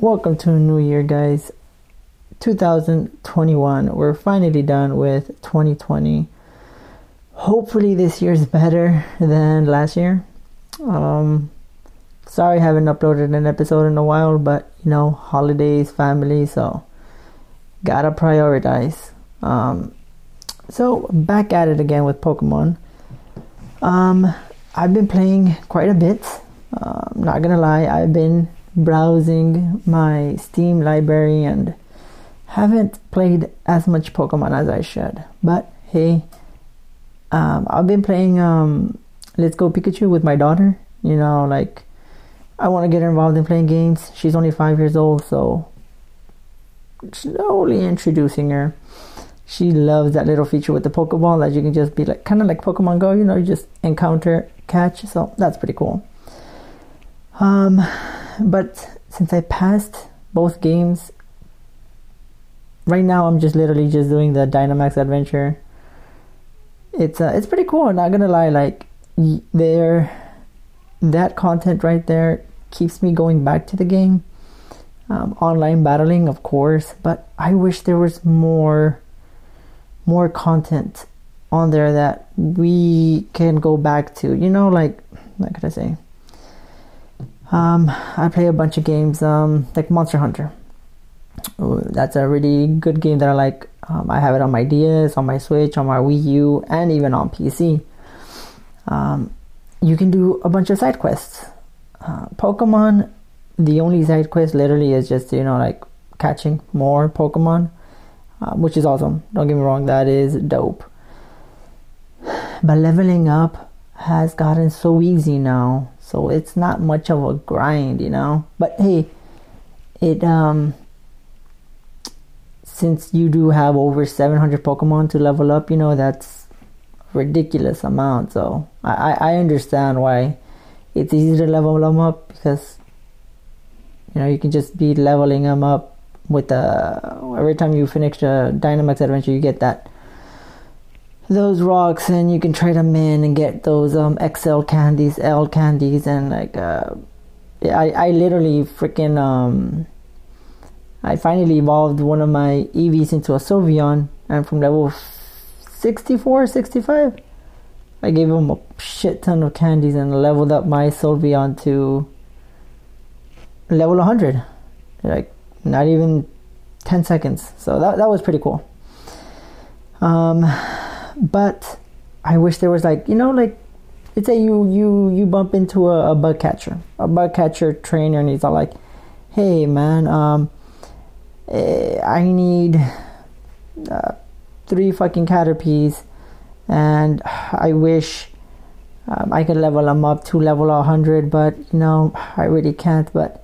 welcome to a new year, guys. 2021. We're finally done with 2020. Hopefully, this year's better than last year. Um, sorry, I haven't uploaded an episode in a while, but you know, holidays, family, so gotta prioritize. Um, so back at it again with Pokemon. Um, I've been playing quite a bit. Uh, not gonna lie, I've been browsing my Steam library and haven't played as much Pokemon as I should. But hey, um, I've been playing um, Let's Go Pikachu with my daughter. You know, like I want to get her involved in playing games. She's only five years old, so slowly introducing her. She loves that little feature with the Pokeball that you can just be like, kind of like Pokemon Go, you know, you just encounter, catch. So that's pretty cool. Um, but since I passed both games, right now I'm just literally just doing the Dynamax adventure. It's uh, it's pretty cool. Not gonna lie, like there, that content right there keeps me going back to the game. Um, online battling, of course, but I wish there was more, more content on there that we can go back to. You know, like what could I say? Um, I play a bunch of games, um, like Monster Hunter. That's a really good game that I like. Um, I have it on my DS, on my Switch, on my Wii U, and even on PC. Um, you can do a bunch of side quests. Uh, Pokemon, the only side quest literally is just you know like catching more Pokemon, uh, which is awesome. Don't get me wrong, that is dope. But leveling up has gotten so easy now so it's not much of a grind, you know. But hey, it um since you do have over 700 Pokemon to level up, you know that's ridiculous amount. So I I understand why it's easy to level them up because you know you can just be leveling them up with the every time you finish a Dynamax adventure, you get that those rocks and you can trade them in and get those um XL candies, L candies, and like uh, I I literally freaking um I finally evolved one of my Eevees into a Sylveon, and from level 64, 65, I gave him a shit ton of candies and leveled up my Sylveon to level 100. Like not even 10 seconds. So that that was pretty cool. Um but I wish there was like you know like let's say you you you bump into a, a bug catcher, a bug catcher trainer, and he's all like, "Hey man, um, eh, I need uh, three fucking caterpies, and I wish." Um, I could level them up to level 100, but you know, I really can't. But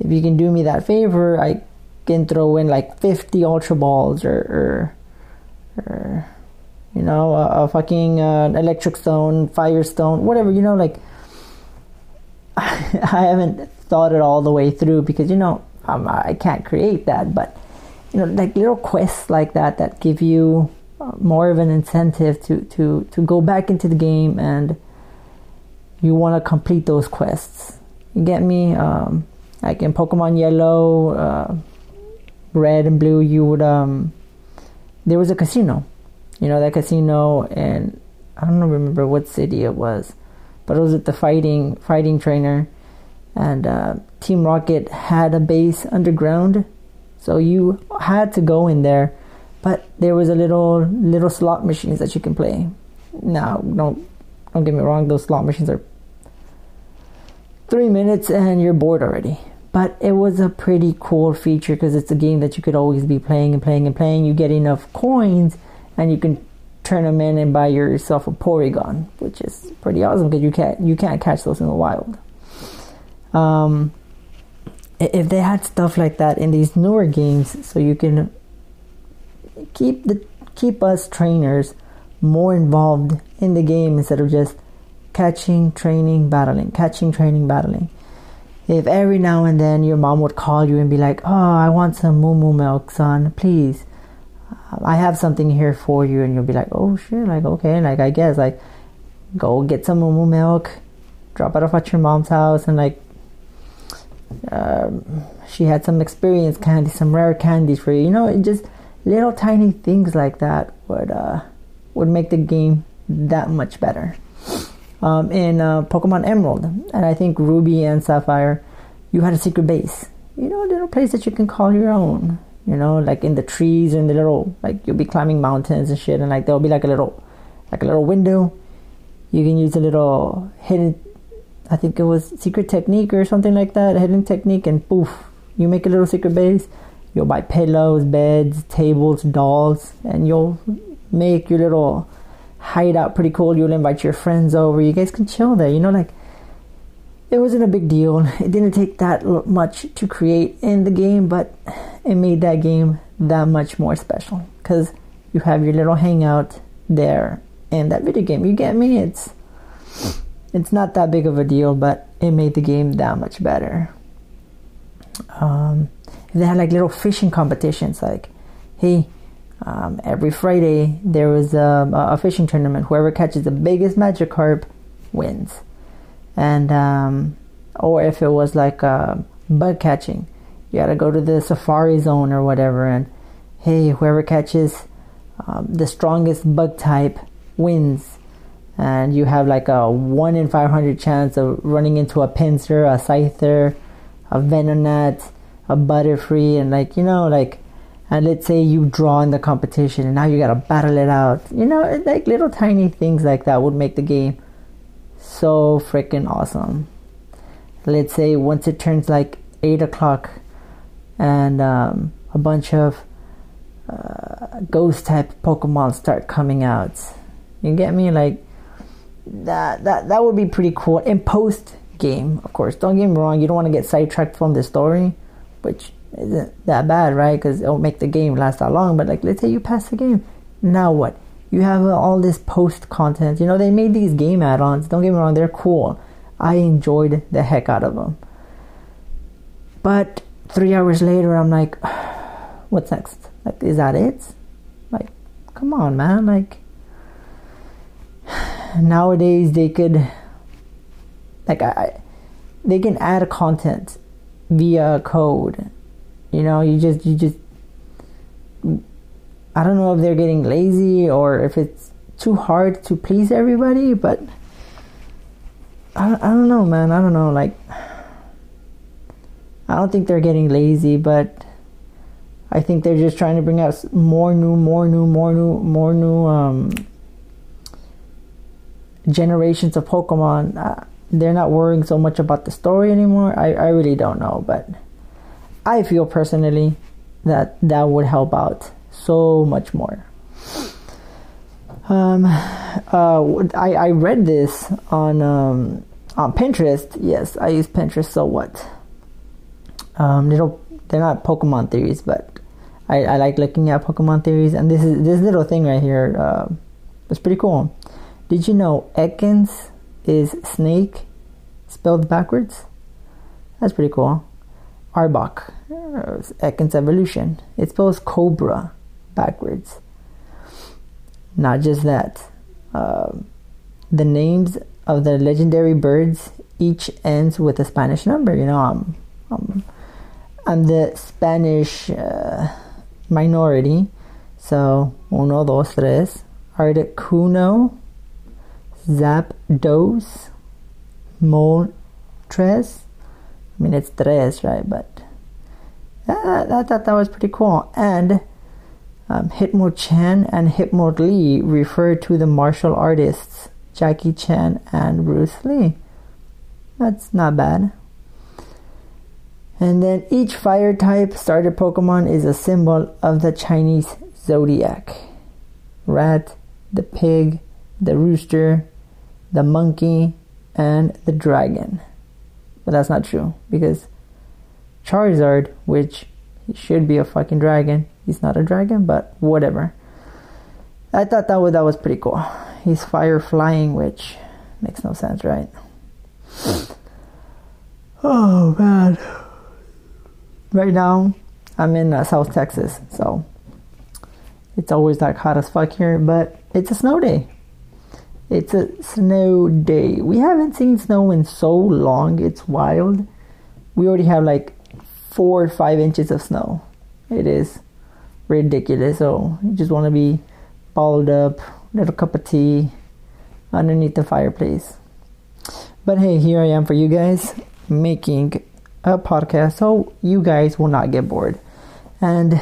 if you can do me that favor, I can throw in like 50 Ultra Balls or, or, or you know, a, a fucking uh, electric stone, fire stone, whatever, you know, like I haven't thought it all the way through because you know um, I can't create that, but you know, like little quests like that that give you uh, more of an incentive to to to go back into the game and you want to complete those quests. You get me? Um, like in Pokemon Yellow, uh, Red and Blue, you would um, there was a casino you know, that casino, and I don't remember what city it was, but it was at the fighting fighting trainer, and uh, Team Rocket had a base underground, so you had to go in there, but there was a little little slot machines that you can play. Now, don't don't get me wrong; those slot machines are three minutes and you're bored already. But it was a pretty cool feature because it's a game that you could always be playing and playing and playing. You get enough coins and you can turn them in and buy yourself a Porygon, which is pretty awesome because you can't you can't catch those in the wild. Um, if they had stuff like that in these newer games, so you can keep the keep us trainers more involved in the game instead of just catching, training, battling, catching, training, battling. If every now and then your mom would call you and be like, "Oh, I want some moo moo milk, son, please." I have something here for you, and you'll be like, oh shit, like okay, like I guess like go get some moo milk, drop it off at your mom's house, and like um, she had some experience candy, some rare candies for you. You know, just little tiny things like that would uh, would make the game that much better. Um, in uh, Pokemon Emerald, and I think Ruby and Sapphire, you had a secret base. You know, a little place that you can call your own. You know, like in the trees and the little like you'll be climbing mountains and shit, and like there'll be like a little like a little window. You can use a little hidden I think it was secret technique or something like that, hidden technique, and poof, you make a little secret base. You'll buy pillows, beds, tables, dolls, and you'll make your little hideout pretty cool. You'll invite your friends over. You guys can chill there. You know, like it wasn't a big deal. It didn't take that much to create in the game, but it made that game that much more special because you have your little hangout there in that video game. You get me? It's it's not that big of a deal, but it made the game that much better. Um, they had like little fishing competitions, like, hey, um, every Friday there was a, a, fishing tournament. Whoever catches the biggest Magikarp wins, and um, or if it was like uh, bug catching, you got to go to the safari zone or whatever, and hey, whoever catches um, the strongest bug type wins and you have like a 1 in 500 chance of running into a Pinsir, a Scyther, a Venonat, a Butterfree, and like, you know, like, and let's say you draw in the competition and now you gotta battle it out. You know, like little tiny things like that would make the game so freaking awesome. Let's say once it turns like 8 o'clock and um, a bunch of uh, ghost type Pokemon start coming out. You get me? Like, that that that would be pretty cool. In post game, of course. Don't get me wrong. You don't want to get sidetracked from the story, which isn't that bad, right? Because it'll make the game last that long. But like, let's say you pass the game, now what? You have uh, all this post content. You know, they made these game add-ons. Don't get me wrong, they're cool. I enjoyed the heck out of them. But three hours later, I'm like, what's next? Like, is that it? Like, come on, man. Like, nowadays they could like I, they can add content via code you know you just you just i don't know if they're getting lazy or if it's too hard to please everybody but i, I don't know man. I don't know like i don't think they're getting lazy but i think they're just trying to bring out more new more new more new more new um generations of Pokemon, uh, they're not worrying so much about the story anymore. I, I really don't know, but I feel personally that that would help out so much more. Um, uh, I, I read this on um, on Pinterest. Yes, I use Pinterest. So what? Um, they're not Pokemon theories, but I, I like looking at Pokemon theories. And this is this little thing right here. Uh, it's pretty cool. Did you know Ekans is snake spelled backwards? That's pretty cool. Arbok, uh, Ekans evolution. It spells cobra backwards. Not just that. Uh, the names of the legendary birds each ends with a Spanish number. You know, I'm, I'm, I'm the Spanish uh, minority. So, uno, dos, tres. Articuno, Zapdos, Moltres. I mean, it's tres, right? But uh, I thought that was pretty cool. And um, Hitmonchan and Hitmonlee refer to the martial artists Jackie Chan and Bruce Lee. That's not bad. And then each fire type starter Pokemon is a symbol of the Chinese zodiac rat, the pig, the rooster, the monkey, and the dragon. But that's not true because Charizard, which should be a fucking dragon, he's not a dragon, but whatever. I thought that was that was pretty cool. He's fire flying, which makes no sense, right? Oh man. Right now, I'm in uh, South Texas, so it's always like hot as fuck here, but it's a snow day. It's a snow day. We haven't seen snow in so long. It's wild. we already have like four or five inches of snow. It is ridiculous. So you just want to be balled up, little cup of tea underneath the fireplace. But hey, here I am for you guys making a podcast so you guys will not get bored. And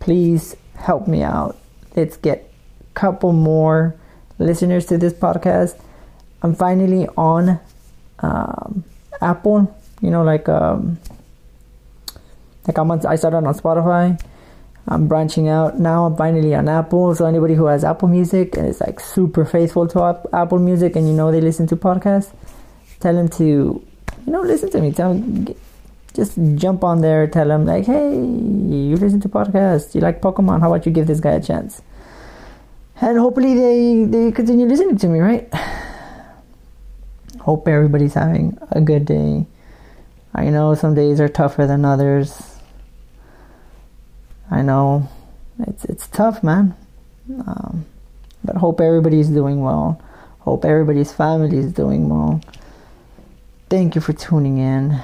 please help me out. Let's get a couple more listeners to this podcast. I'm finally on um, Apple, you know, like um, like I'm on, I started on Spotify. I'm branching out now. I'm finally on Apple. So anybody who has Apple Music and is like super faithful to Apple Music, and you know they listen to podcasts, tell them to, you know, listen to me. Tell them, just jump on there. Tell them like, hey, you listen to podcasts. You like Pokemon? How about you give this guy a chance? And hopefully they they continue listening to me, right? Hope everybody's having a good day. I know some days are tougher than others I know it's it's tough, man. Um, but hope everybody's doing well. Hope everybody's family is doing well. Thank you for tuning in.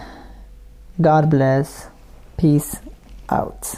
God bless. Peace out.